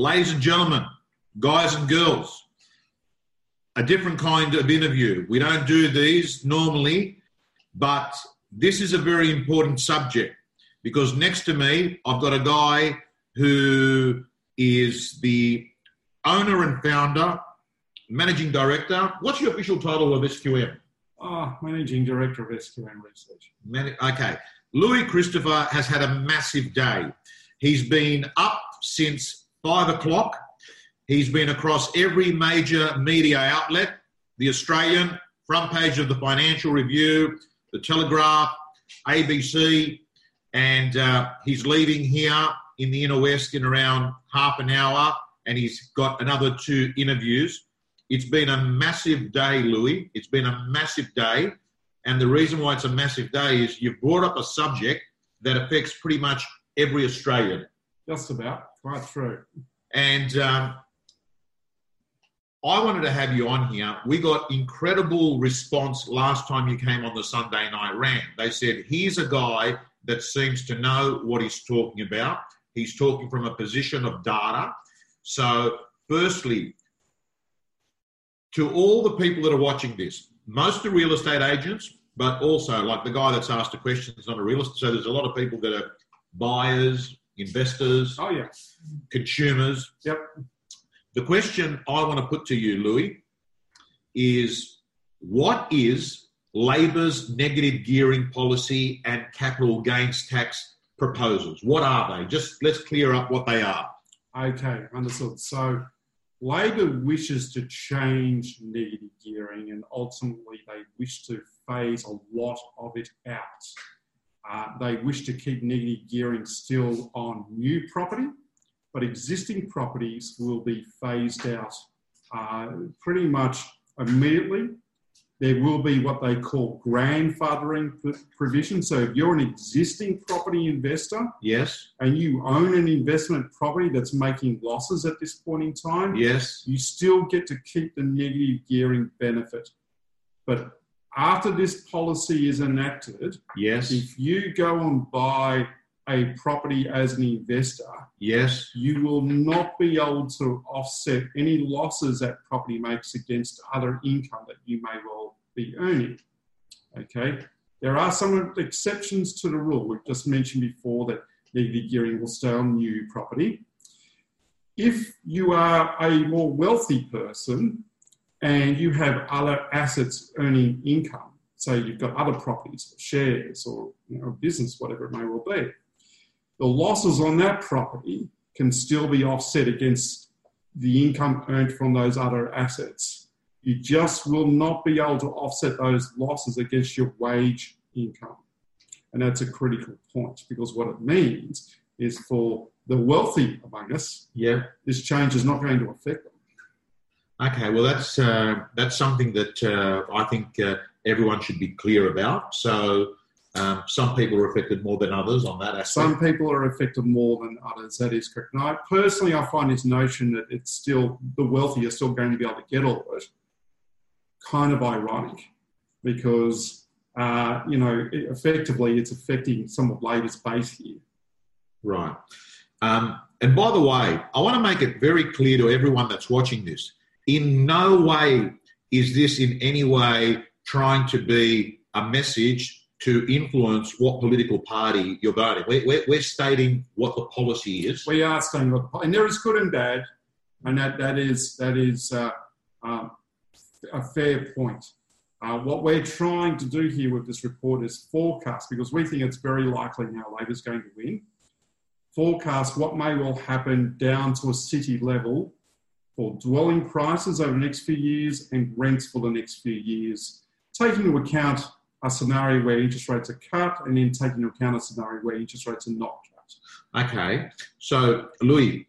ladies and gentlemen, guys and girls, a different kind of interview. We don't do these normally, but this is a very important subject because next to me, I've got a guy who is the owner and founder, managing director. What's your official title of SQM? Oh, ah, Managing Director of SQM Research. Man- okay. Louis Christopher has had a massive day. He's been up since five o'clock. He's been across every major media outlet the Australian, front page of the Financial Review, the Telegraph, ABC, and uh, he's leaving here in the inner west in around half an hour, and he's got another two interviews. It's been a massive day, Louis. It's been a massive day. And the reason why it's a massive day is you've brought up a subject that affects pretty much every Australian. Just about, right through. And um, I wanted to have you on here. We got incredible response last time you came on the Sunday Night Rant. They said, here's a guy that seems to know what he's talking about. He's talking from a position of data. So, firstly, to all the people that are watching this, most are real estate agents, but also like the guy that's asked a question is not a real estate. So there's a lot of people that are buyers, investors, Oh, yeah. consumers. Yep. The question I want to put to you, Louis, is what is Labor's negative gearing policy and capital gains tax proposals? What are they? Just let's clear up what they are. Okay, understood. So Labor wishes to change negative gearing and ultimately they wish to phase a lot of it out. Uh, they wish to keep negative gearing still on new property, but existing properties will be phased out uh, pretty much immediately. There will be what they call grandfathering provision. So if you're an existing property investor, Yes, and you own an investment property that's making losses at this point in time, yes, you still get to keep the negative gearing benefit. But after this policy is enacted, yes, if you go and buy a property as an investor, yes. you will not be able to offset any losses that property makes against other income that you may well be earning. Okay, there are some exceptions to the rule. We've just mentioned before that negative gearing will stay on new property. If you are a more wealthy person and you have other assets earning income, so you've got other properties, or shares, or you know, business, whatever it may well be, the losses on that property can still be offset against the income earned from those other assets. You just will not be able to offset those losses against your wage income. And that's a critical point because what it means is for the wealthy among us, Yeah. this change is not going to affect them. Okay. Well, that's uh, that's something that uh, I think uh, everyone should be clear about. So um, some people are affected more than others on that aspect. Some people are affected more than others. That is correct. And I personally, I find this notion that it's still the wealthy are still going to be able to get all of it kind of ironic, because uh, you know it- effectively it's affecting some of Labor's base here. Right. Um, and by the way, I want to make it very clear to everyone that's watching this in no way is this in any way trying to be a message to influence what political party you're voting. We're, we're, we're stating what the policy is. We are staying with the and there is good and bad, and that that is that is uh, um, a fair point. Uh, what we're trying to do here with this report is forecast because we think it's very likely now Labor's going to win. Forecast what may well happen down to a city level for dwelling prices over the next few years and rents for the next few years, taking into account a scenario where interest rates are cut and then taking into account a scenario where interest rates are not cut. Okay. So, Louis,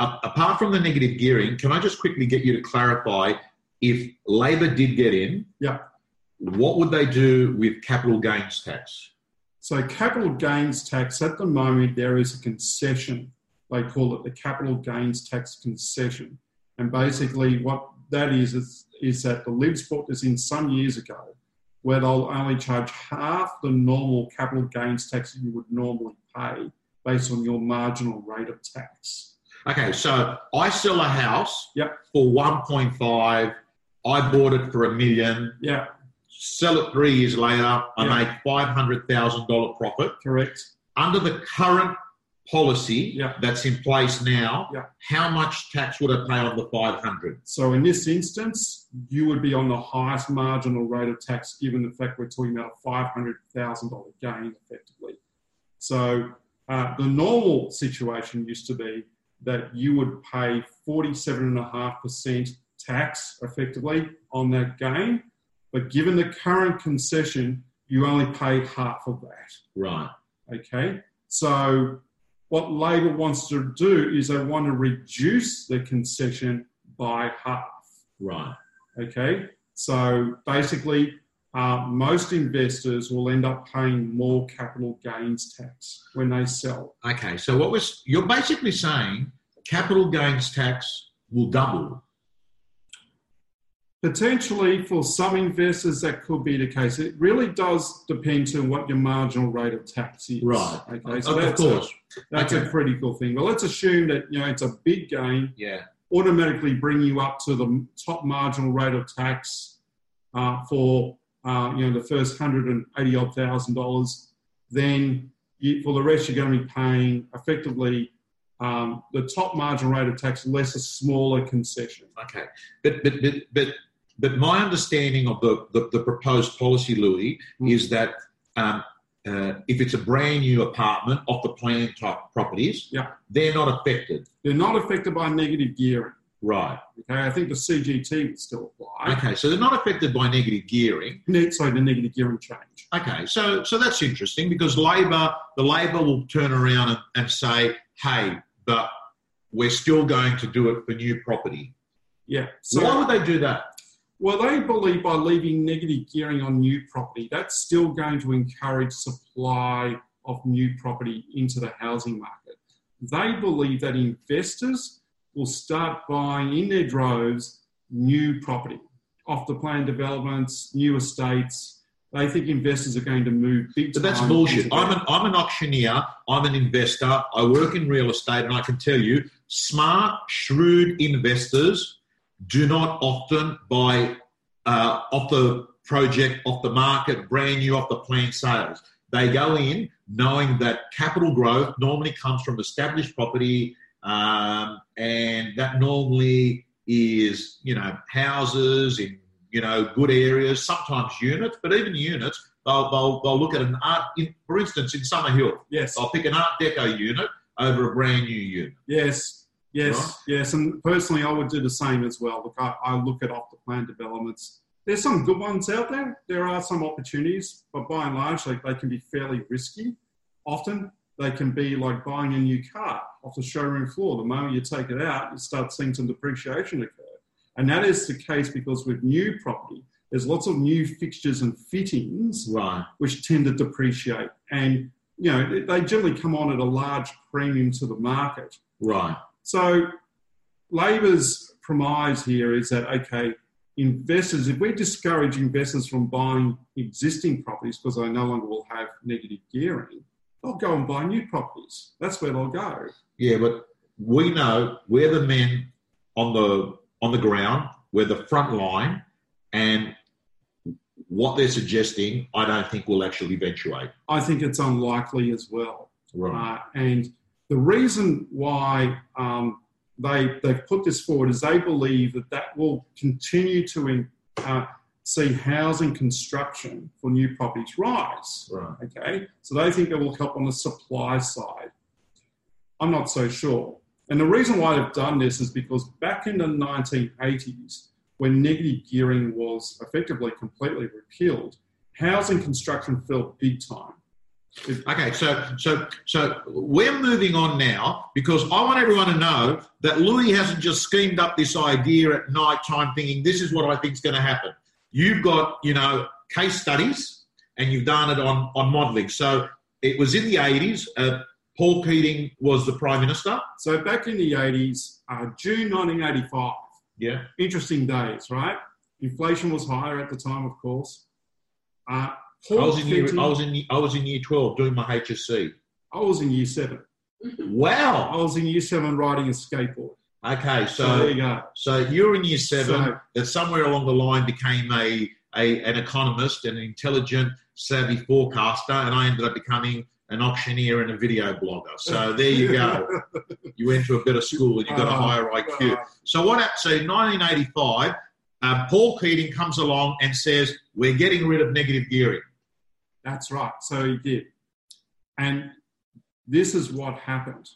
a- apart from the negative gearing, can I just quickly get you to clarify if Labor did get in, Yeah. what would they do with capital gains tax? So, capital gains tax at the moment, there is a concession. They call it the capital gains tax concession. And basically, what that is, is, is that the Libs brought this in some years ago, where they'll only charge half the normal capital gains tax that you would normally pay based on your marginal rate of tax. Okay, so I sell a house Yep. for 1.5. I bought it for a million. Yeah, Sell it three years later. I Yeah. make $500,000 profit. correct. Under the current policy Yeah. that's in place now, Yeah. how much tax would I pay on the 500? So in this instance, you would be on the highest marginal rate of tax, given the fact we're talking about a five hundred thousand dollar gain, effectively. So uh, the normal situation used to be that you would pay forty-seven and a half percent tax, effectively, on that gain. But given the current concession, you only pay half of that. Right. Okay, so what Labor wants to do is they want to reduce the concession by half. Right. Okay, so basically, uh, most investors will end up paying more capital gains tax when they sell. Okay, so what was you're basically saying capital gains tax will double. Potentially, for some investors, that could be the case. It really does depend on what your marginal rate of tax is. Right. Okay, of so that's, course. A, that's Okay. a critical thing. But let's assume that you know it's a big gain. Yeah. automatically bring you up to the top marginal rate of tax uh, for uh, you know the first hundred and eighty odd thousand dollars, then you, for the rest you're going to be paying effectively um, the top marginal rate of tax less a smaller concession. Okay, but but but but, but my understanding of the, the, the proposed policy, Louis, Mm. is that um, uh, if it's a brand new apartment off the plan type properties, Yeah. they're not affected. They're not affected by negative gearing. Right. Okay, I think the CGT would still apply. Okay, so they're not affected by negative gearing. Sorry, the negative gearing change. Okay, so so that's interesting because Labor, the Labor will turn around and, and say, hey, but we're still going to do it for new property. Yeah. So Why would they do that? Well, they believe by leaving negative gearing on new property, that's still going to encourage supply of new property into the housing market. They believe that investors will start buying in their droves new property, off the plan developments, new estates. They think investors are going to move big But that's bullshit. I'm an, I'm an auctioneer. I'm an investor. I work in real estate, and I can tell you, smart, shrewd investors do not often buy uh, off the project, off the market, brand new, off the plan sales. They go in knowing that capital growth normally comes from established property, um, and that normally is you know houses in you know good areas, sometimes units, but even units they'll, they'll, they'll look at an art, in, for instance, in Summer Hill, yes, I'll pick an Art Deco unit over a brand new unit. yes, yes, Right. yes. And personally, I would do the same as well. Look, I, I look at off the plan developments. There's some good ones out there. There are some opportunities, but by and large, like they can be fairly risky. Often they can be like buying a new car off the showroom floor. The moment you take it out, you start seeing some depreciation occur. And that is the case because with new property, there's lots of new fixtures and fittings Right. which tend to depreciate. And you know, they generally come on at a large premium to the market. Right. So, Labor's premise here is that okay, investors, if we discourage investors from buying existing properties because they no longer will have negative gearing, they'll go and buy new properties. That's where they'll go. Yeah, but we know we're the men on the on the ground. We're the front line, and what they're suggesting, I don't think will actually eventuate. I think it's unlikely as well. Right. Uh, and the reason why um, they, they've put this forward is they believe that that will continue to in, uh, see housing construction for new properties rise. Right. Okay, so they think it will help on the supply side. I'm not so sure. And the reason why they've done this is because back in the 1980s, when negative gearing was effectively completely repealed, housing construction fell big time. Okay, so so so we're moving on now because I want everyone to know that Louis hasn't just schemed up this idea at night time thinking this is what I think is going to happen. You've got, you know, case studies and you've done it on, on modelling. So it was in the 80s. Uh, Paul Keating was the Prime Minister. So back in the 80s, uh, June 1985, Yeah. interesting days, right? Inflation was higher at the time, of course. Uh, I was in year, I was in I was in year 12 doing my HSC. I was in year seven. Wow! I was in year seven riding a skateboard. Okay, So, there you go. so you're in year seven. So- that somewhere along the line became a, a an economist, an intelligent, savvy forecaster, and I ended up becoming an auctioneer and a video blogger. So there you go. You went to a better school and you got a Uh, higher IQ. uh, So what? So in 1985, uh, Paul Keating comes along and says, "We're getting rid of negative gearing." That's right. So he did. And this is what happened.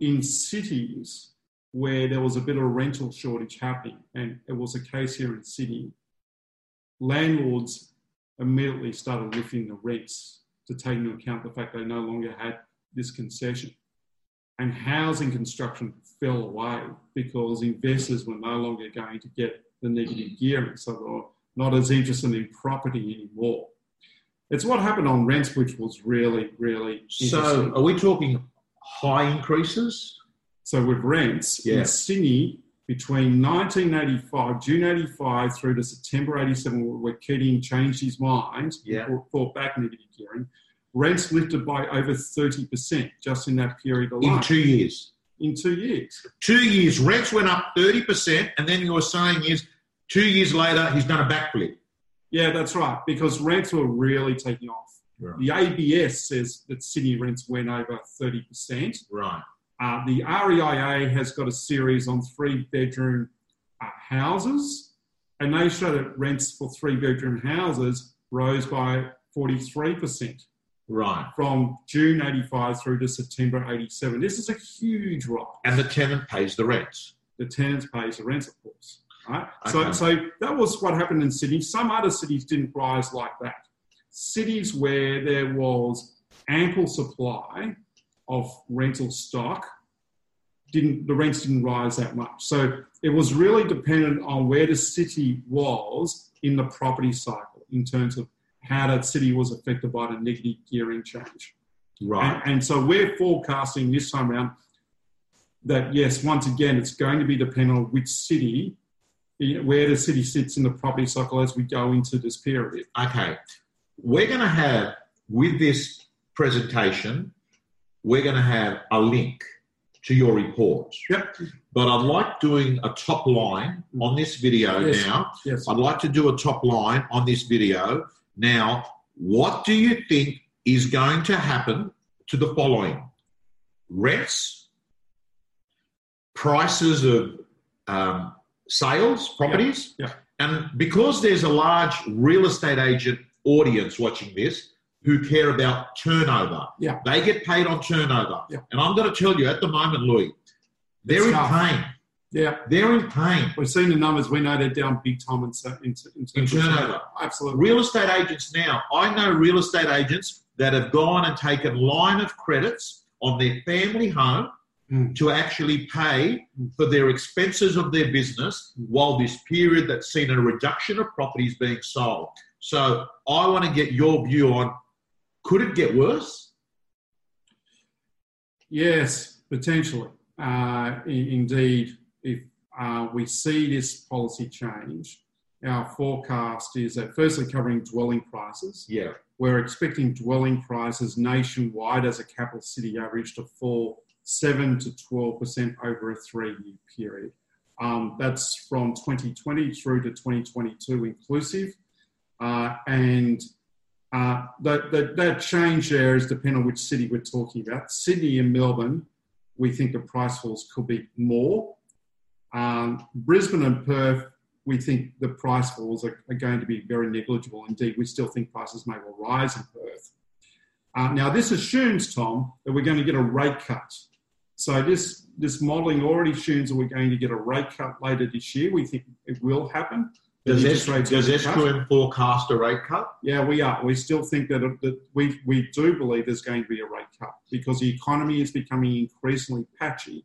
In cities where there was a bit of a rental shortage happening, and it was a case here in Sydney, landlords immediately started lifting the rents to take into account the fact they no longer had this concession. And housing construction fell away because investors were no longer going to get the negative gearing, so they were not as interested in property anymore. It's what happened on rents, which was really, really So are we talking high increases? So with rents Yeah. in Sydney between 1985, June 85 through to September 87, where Keating changed his mind, Yeah. and brought back negative gearing, rents lifted by over 30% just in that period alone. In two years. in two years. Two years, rents went up 30%, and then you were saying is two years later, he's done a backflip. Yeah, that's right, because rents were really taking off. Right. The ABS says that Sydney rents went over 30%. Right. Uh, the REIA has got a series on three bedroom uh, houses, and they show that rents for three bedroom houses rose by 43% Right. from June 85 through to September 87. This is a huge rise. And the tenant pays the rents. the tenant pays the rents, of course. Right? Okay. So, so that was what happened in Sydney. Some other cities didn't rise like that. Cities where there was ample supply of rental stock didn't the rents didn't rise that much. So it was really dependent on where the city was in the property cycle in terms of how that city was affected by the negative gearing change. Right. And, and so we're forecasting this time around that, yes, once again, it's going to be dependent on which city, where the city sits in the property cycle as we go into this period. Okay. We're going to have, with this presentation, we're going to have a link to your report. Yep. But I'd like doing a top line on this video Yes. now. Yes. I'd like to do a top line on this video. Now, what do you think is going to happen to the following? Rents, prices of um, sales, properties, Yeah, yeah. and because there's a large real estate agent audience watching this who care about turnover, Yeah. they get paid on turnover. Yeah. And I'm going to tell you at the moment, Louis, they're It's in tough. pain. Yeah. They're in pain. We've seen the numbers. We know they're down big time in, in, in, In turnover. Absolutely. Real estate agents now, I know real estate agents that have gone and taken line of credits on their family home Mm. to actually pay for their expenses of their business while this period that's seen a reduction of properties being sold. So I want to get your view on could it get worse? Yes, potentially. Uh, indeed, if uh, we see this policy change, our forecast is that firstly covering dwelling prices. Yeah. We're expecting dwelling prices nationwide as a capital city average to fall 7 to 12% over a three year period. Um, that's from 2020 through to 2022 inclusive. Uh, and uh, that, that, that change there is dependent on which city we're talking about. Sydney and Melbourne, we think the price falls could be more. Um, Brisbane and Perth, we think the price falls are, are going to be very negligible. Indeed, we still think prices may well rise in Perth. Uh, now, this assumes, Tom, that we're going to get a rate cut. So this this modelling already assumes that we're going to get a rate cut later this year. We think it will happen. Does, S- does. SQM forecast a rate cut? Yeah, we are. We still think that, that we, we do believe there's going to be a rate cut because the economy is becoming increasingly patchy.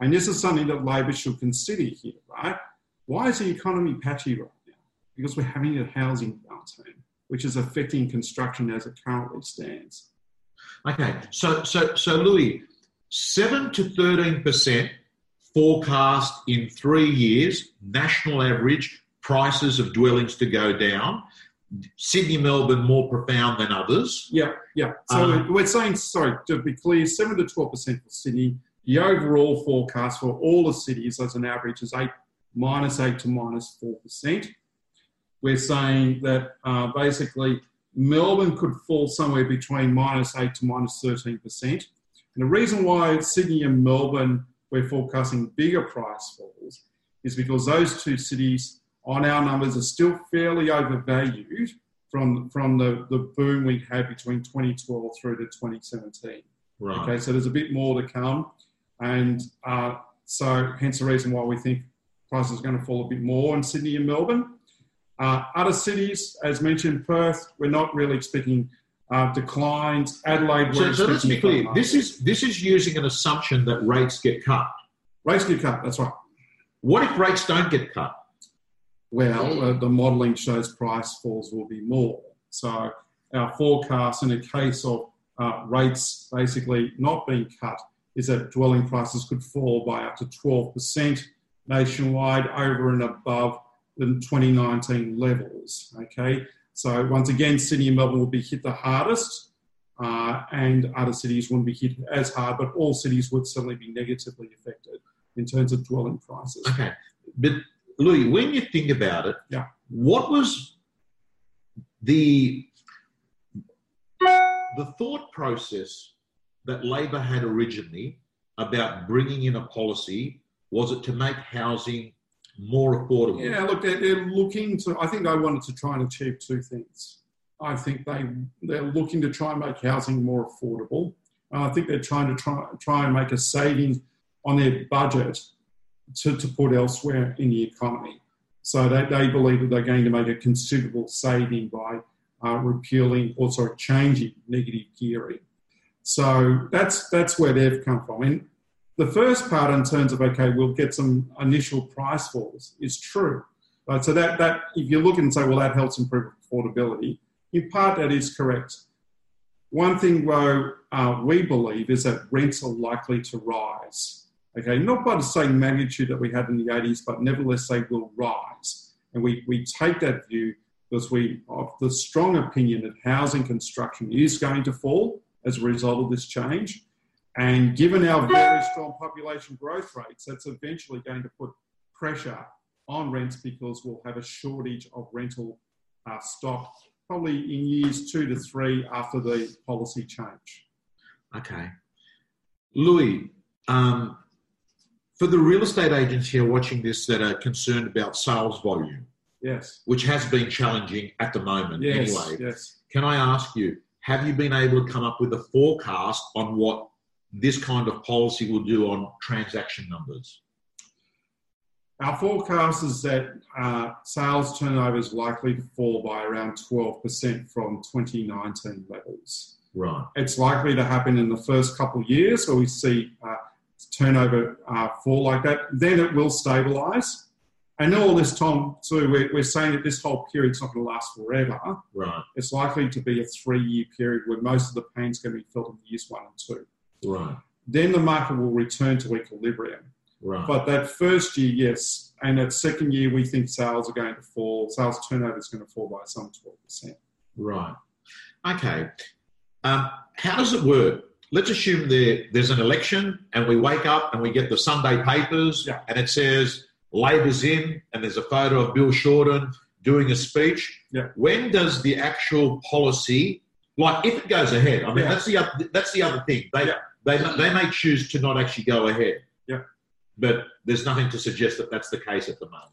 And this is something that Labor should consider here, right? Why is the economy patchy right now? Because we're having a housing downturn, which is affecting construction as it currently stands. Okay, so so so Louis, seven to thirteen percent forecast in three years, national average prices of dwellings to go down. Sydney, Melbourne more profound than others. Yeah, yeah. So Uh-huh. we're saying, sorry, to be clear, 7 to 12% for Sydney. The overall forecast for all the cities as an average is 8, minus 8 to minus 4%. We're saying that uh, basically Melbourne could fall somewhere between minus 8 to minus 13%. And the reason why Sydney and Melbourne we're forecasting bigger price falls is because those two cities on our numbers are still fairly overvalued from, from the, the boom we had between 2012 through to 2017. Right. Okay, so there's a bit more to come. And uh, so, hence the reason why we think prices are going to fall a bit more in Sydney and Melbourne. Uh, other cities, as mentioned, Perth, we're not really expecting uh, declines. Adelaide, So, so let's be clear. This is this is using an assumption that rates get cut. rates get cut. That's right. What if rates don't get cut? Well, uh, the modelling shows price falls will be more. So our forecast in a case of uh, rates basically not being cut is that dwelling prices could fall by up to 12% nationwide over and above the 2019 levels. Okay, so once again, Sydney and Melbourne will be hit the hardest, uh, and other cities wouldn't be hit as hard, but all cities would certainly be negatively affected in terms of dwelling prices. Okay, but Louis, when you think about it, Yeah. what was the the thought process that Labor had originally about bringing in a policy? Was it to make housing more affordable? Yeah, look, they're, they're looking to. I think they wanted to try and achieve two things. I think they they're looking to try and make housing more affordable. And I think they're trying to try try and make a saving on their budget to, to put elsewhere in the economy. So they, they believe that they're going to make a considerable saving by uh, repealing or sorry changing negative gearing. So that's that's where they've come from. And the first part in terms of okay, we'll get some initial price falls is true. Right? So that that if you look and say, well, that helps improve affordability, in part that is correct. One thing though uh, we believe is that rents are likely to rise. Okay, not by the same magnitude that we had in the 80s, but nevertheless they will rise. And we, we take that view because we of the strong opinion that housing construction is going to fall as a result of this change. And given our very strong population growth rates, that's eventually going to put pressure on rents because we'll have a shortage of rental uh, stock probably in years two to three after the policy change. Okay. Louis, um, for the real estate agents here watching this that are concerned about sales volume, Yes. which has been challenging at the moment Yes. anyway, Yes. can I ask you, have you been able to come up with a forecast on what this kind of policy will do on transaction numbers? Our forecast is that uh, sales turnover is likely to fall by around 12% from 2019 levels. Right. It's likely to happen in the first couple of years where we see uh, turnover uh, fall like that. Then it will stabilise. And all this time, too, we're, we're saying that this whole period's not going to last forever. Right. It's likely to be a three year period where most of the pain's going to be felt in years one and two. Right. Then the market will return to equilibrium. Right. But that first year, yes. And that second year, we think sales are going to fall. Sales turnover is going to fall by some 12%. Right. Okay. Um, how does it work? Let's assume there, there's an election and we wake up and we get the Sunday papers Yeah. and it says Labor's in and there's a photo of Bill Shorten doing a speech. Yeah. When does the actual policy, like if it goes ahead, I mean, Yeah. that's, the, that's the other thing. They. They, they may choose to not actually go ahead. Yeah. But there's nothing to suggest that that's the case at the moment.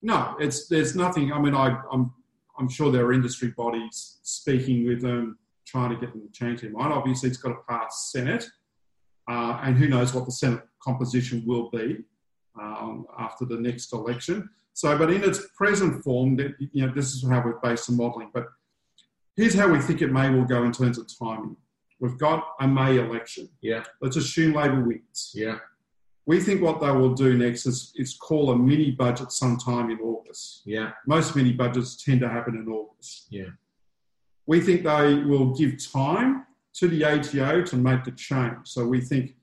No, it's there's nothing. I mean, I, I'm I'm sure there are industry bodies speaking with them, trying to get them to change their mind. Obviously, it's got to pass Senate, uh, and who knows what the Senate composition will be um, after the next election. So, but in its present form, that you know, this is how we've based the modelling. But here's how we think it may will go in terms of timing. We've got a May election. Yeah. Let's assume Labor wins. Yeah. We think what they will do next is, is call a mini budget sometime in August. Yeah. Most mini budgets tend to happen in August. Yeah. We think they will give time to the ATO to make the change. So we think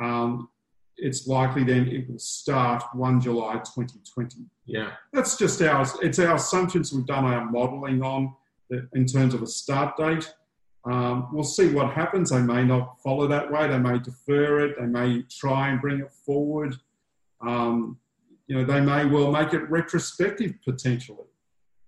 um, it's likely then it will start 1 July 2020. Yeah. That's just our, it's our assumptions we've done our modelling on. in terms of a start date. Um, we'll see what happens. They may not follow that way. They may defer it. They may try and bring it forward. Um, you know, they may well make it retrospective potentially.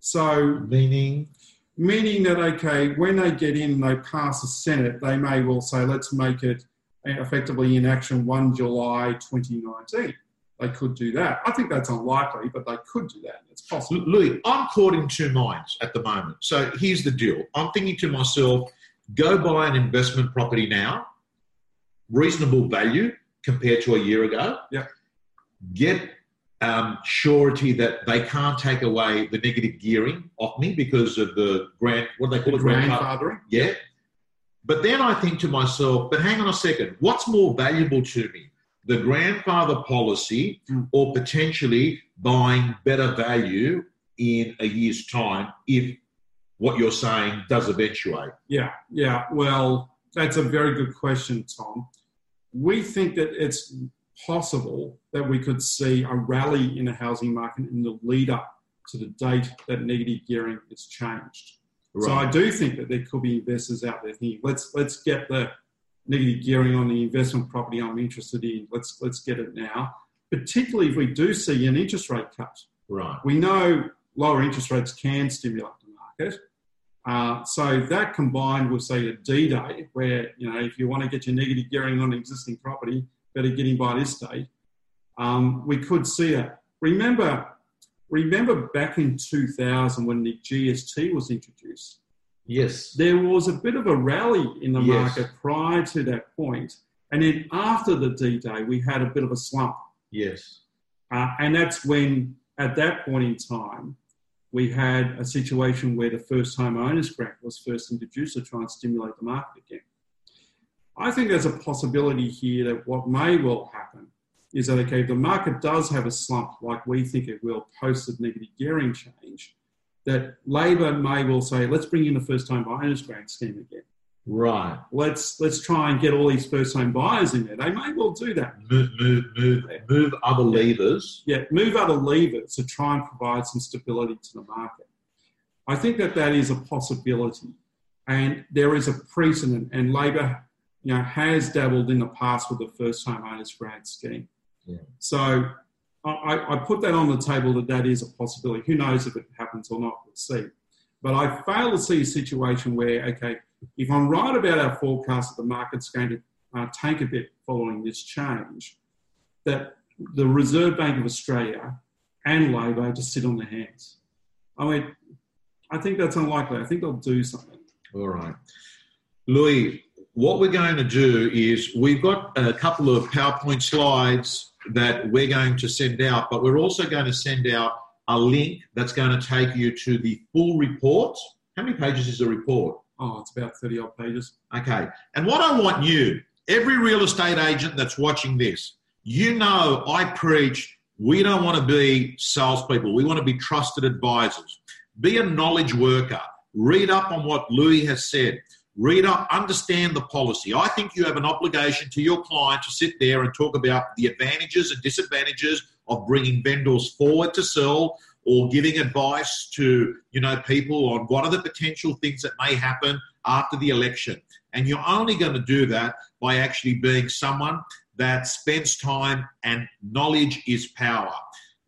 So, Meaning, meaning that okay, when they get in and they pass the Senate, they may well say, let's make it effectively in action 1 July 2019. They could do that. I think that's unlikely, but they could do that. It's possible. Louis, I'm caught in two minds at the moment. So here's the deal. I'm thinking to myself, go buy an investment property now, reasonable value compared to a year ago. Yeah. Get um, surety that they can't take away the negative gearing off me because of the grant, what do they call it? Grandfathering. Yeah. But then I think to myself, but hang on a second, what's more valuable to me? The grandfather policy Mm. or potentially buying better value in a year's time if what you're saying does eventuate? Yeah, yeah. Well, that's a very good question, Tom. We think that it's possible that we could see a rally in the housing market in the lead up to the date that negative gearing is changed. So I do think that there could be investors out there thinking, let's let's get the negative gearing on the investment property I'm interested in. Let's let's get it now. Particularly if we do see an interest rate cut. right. We know lower interest rates can stimulate market. Uh, so that combined with say a D day, where you know if you want to get your negative gearing on existing property, better get in by this date. Um, we could see that. Remember, remember back in 2000 when the GST was introduced, Yes. there was a bit of a rally in the Yes. market prior to that point, and then after the D day, we had a bit of a slump. Yes. Uh, and that's when, at that point in time, we had a situation where the first home owners grant was first introduced to try and stimulate the market again. I think there's a possibility here that what may well happen is that, okay, if the market does have a slump like we think it will post the negative gearing change, that Labor may well say, let's bring in the first home owners grant scheme again. Right. Let's, let's try and get all these first home buyers in there. They may well do that. Move, move, move, move other levers. yeah, move other levers to try and provide some stability to the market. I think that that is a possibility, and there is a precedent. And Labor, you know, has dabbled in the past with the first home owners grant scheme. Yeah. So I, I put that on the table that that is a possibility. Who knows if it happens or not? We'll see. But I fail to see a situation where, okay, if I'm right about our forecast that the market's going to uh, take a bit following this change, that the Reserve Bank of Australia and Labor just sit on their hands. I mean, I think that's unlikely. I think they'll do something. All right. Louis, what we're going to do is we've got a couple of PowerPoint slides that we're going to send out, but we're also going to send out a link that's going to take you to the full report. How many pages is the report? Oh, it's about 30 odd pages. Okay. And what I want you, every real estate agent that's watching this, you know I preach we don't want to be salespeople. We want to be trusted advisors. Be a knowledge worker. Read up on what Louis has said. Read up, understand the policy. I think you have an obligation to your client to sit there and talk about the advantages and disadvantages of bringing vendors forward to sell or giving advice to you know people on what are the potential things that may happen after the election. And you're only going to do that by actually being someone that spends time and knowledge is power.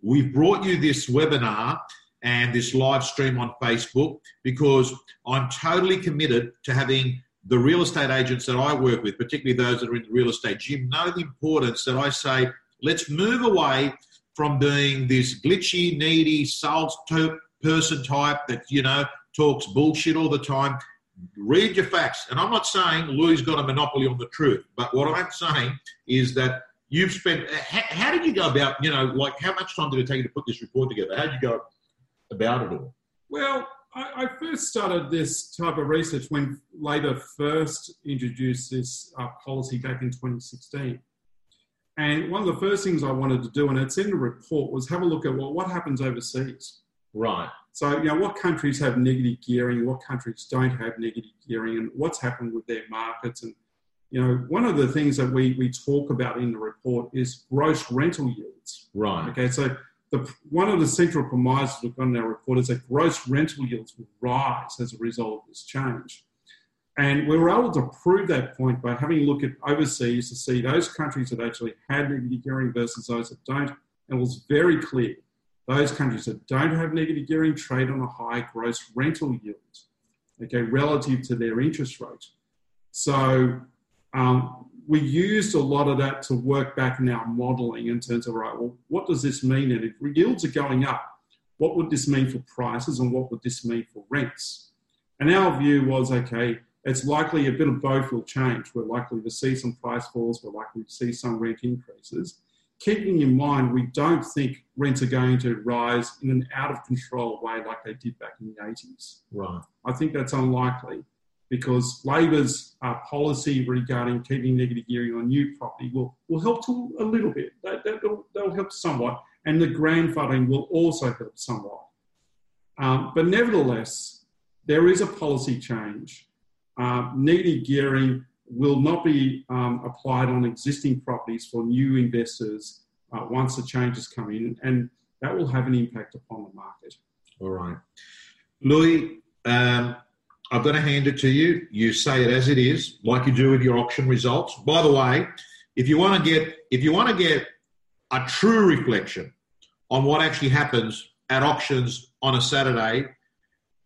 We've brought you this webinar and this live stream on facebook because i'm totally committed to having the real estate agents that i work with particularly those that are in the real estate gym know the importance that i say let's move away from being this glitchy, needy sales person type that you know talks bullshit all the time. Read your facts, and I'm not saying Louis got a monopoly on the truth, but what I'm saying is that you've spent. How, how did you go about? You know, like how much time did it take you to put this report together? How did you go about it all? Well, I, I first started this type of research when Labor first introduced this uh, policy back in 2016. And one of the first things I wanted to do, and it's in the report, was have a look at well, what happens overseas. Right. So, you know, what countries have negative gearing, what countries don't have negative gearing, and what's happened with their markets. And, you know, one of the things that we, we talk about in the report is gross rental yields. Right. Okay, so the, one of the central premises we've got in our report is that gross rental yields will rise as a result of this change. And we were able to prove that point by having a look at overseas to see those countries that actually had negative gearing versus those that don't. And it was very clear those countries that don't have negative gearing trade on a high gross rental yield, okay, relative to their interest rate. So um, we used a lot of that to work back in our modelling in terms of, right, well, what does this mean? And if yields are going up, what would this mean for prices and what would this mean for rents? And our view was, okay, it's likely a bit of both will change. We're likely to see some price falls, we're likely to see some rent increases. Keeping in mind, we don't think rents are going to rise in an out of control way like they did back in the 80s. Right. I think that's unlikely because Labor's uh, policy regarding keeping negative gearing on new property will, will help to a little bit. That, that'll, that'll help somewhat. And the grandfathering will also help somewhat. Um, but nevertheless, there is a policy change. Uh, negative gearing will not be um, applied on existing properties for new investors uh, once the changes come in, and that will have an impact upon the market. All right. Louis, um, I've got to hand it to you. You say it as it is, like you do with your auction results. By the way, if you want to get if you want to get a true reflection on what actually happens at auctions on a Saturday,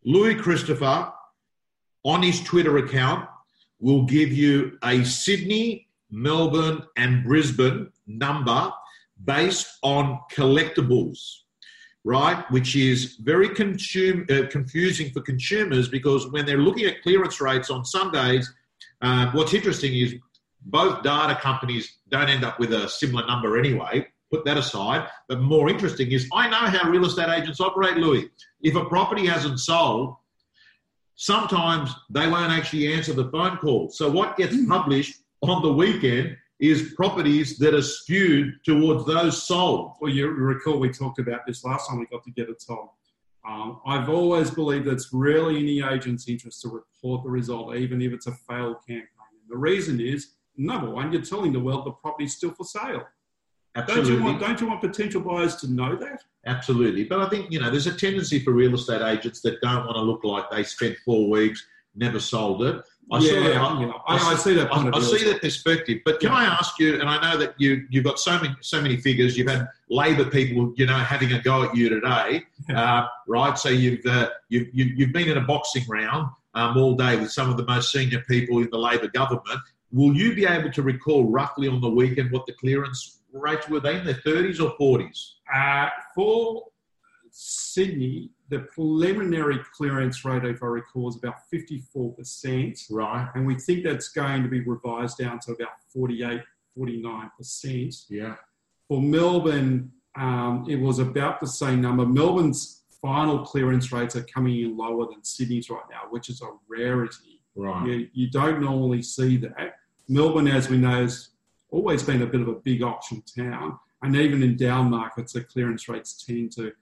Louis Christopher on his Twitter account will give you a Sydney, Melbourne, and Brisbane number based on collectibles right? Which is very consume, uh, confusing for consumers because when they're looking at clearance rates on Sundays, uh, what's interesting is both data companies don't end up with a similar number anyway. Put that aside. But more interesting is I know how real estate agents operate, Louis. If a property hasn't sold, sometimes they won't actually answer the phone call. So what gets hmm. published on the weekend is properties that are skewed towards those sold. Well, you recall we talked about this last time we got together, Tom. Um, I've always believed that it's really in the agent's interest to report the result, even if it's a failed campaign. And the reason is, number one, you're telling the world the property's still for sale. Absolutely. Don't you, want, don't you want potential buyers to know that? Absolutely. But I think, you know, there's a tendency for real estate agents that don't want to look like they spent four weeks, never sold it. I yeah, see, I, you know, I, I, see that. I, I see that perspective. But can yeah. I ask you? And I know that you you've got so many so many figures. You've had Labor people, you know, having a go at you today, uh, right? So you've, uh, you've you've been in a boxing round um, all day with some of the most senior people in the Labor government. Will you be able to recall roughly on the weekend what the clearance rates were? They in their thirties or forties? Uh, for Sydney, the preliminary clearance rate, if I recall, is about 54%. Right. And we think that's going to be revised down to about 48, 49%. Yeah. For Melbourne, um, it was about the same number. Melbourne's final clearance rates are coming in lower than Sydney's right now, which is a rarity. Right. You, you don't normally see that. Melbourne, as we know, has always been a bit of a big auction town. And even in down markets, the clearance rates tend to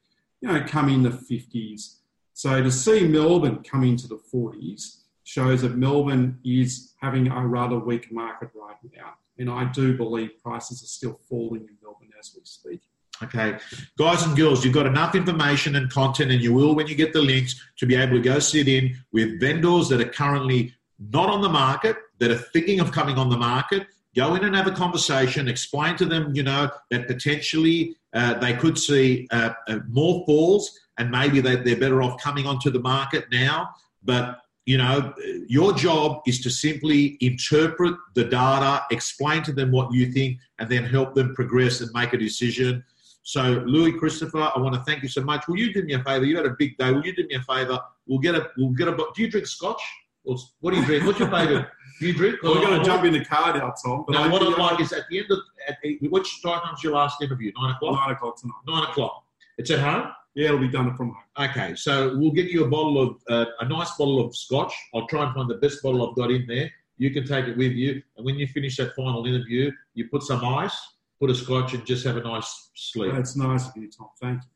you know, come in the 50s. So to see Melbourne come into the 40s shows that Melbourne is having a rather weak market right now. And I do believe prices are still falling in Melbourne as we speak. Okay, guys and girls, you've got enough information and content, and you will when you get the links to be able to go sit in with vendors that are currently not on the market, that are thinking of coming on the market. Go in and have a conversation, explain to them, you know, that potentially uh, they could see uh, uh, more falls and maybe they, they're better off coming onto the market now. But you know, your job is to simply interpret the data, explain to them what you think, and then help them progress and make a decision. So, Louis Christopher, I want to thank you so much. Will you do me a favour? You had a big day. Will you do me a favour? We'll get a. We'll get a. Do you drink scotch? Or what do you drink? What's your favourite? Do you drink? Well, we're going to jump in the car now, Tom. But no, what I'd like is at the end of at which time time's your last interview? Nine o'clock. Nine o'clock tonight. Nine o'clock. It's at home. Yeah, it'll be done from home. Okay, so we'll get you a bottle of uh, a nice bottle of scotch. I'll try and find the best bottle I've got in there. You can take it with you, and when you finish that final interview, you put some ice, put a scotch, and just have a nice sleep. That's nice of you, Tom. Thank you.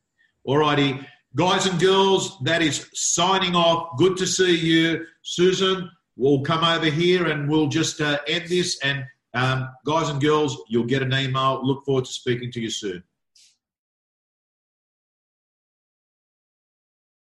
All righty, guys and girls, that is signing off. Good to see you, Susan we'll come over here and we'll just uh, end this. And um, guys and girls, you'll get an email. Look forward to speaking to you soon.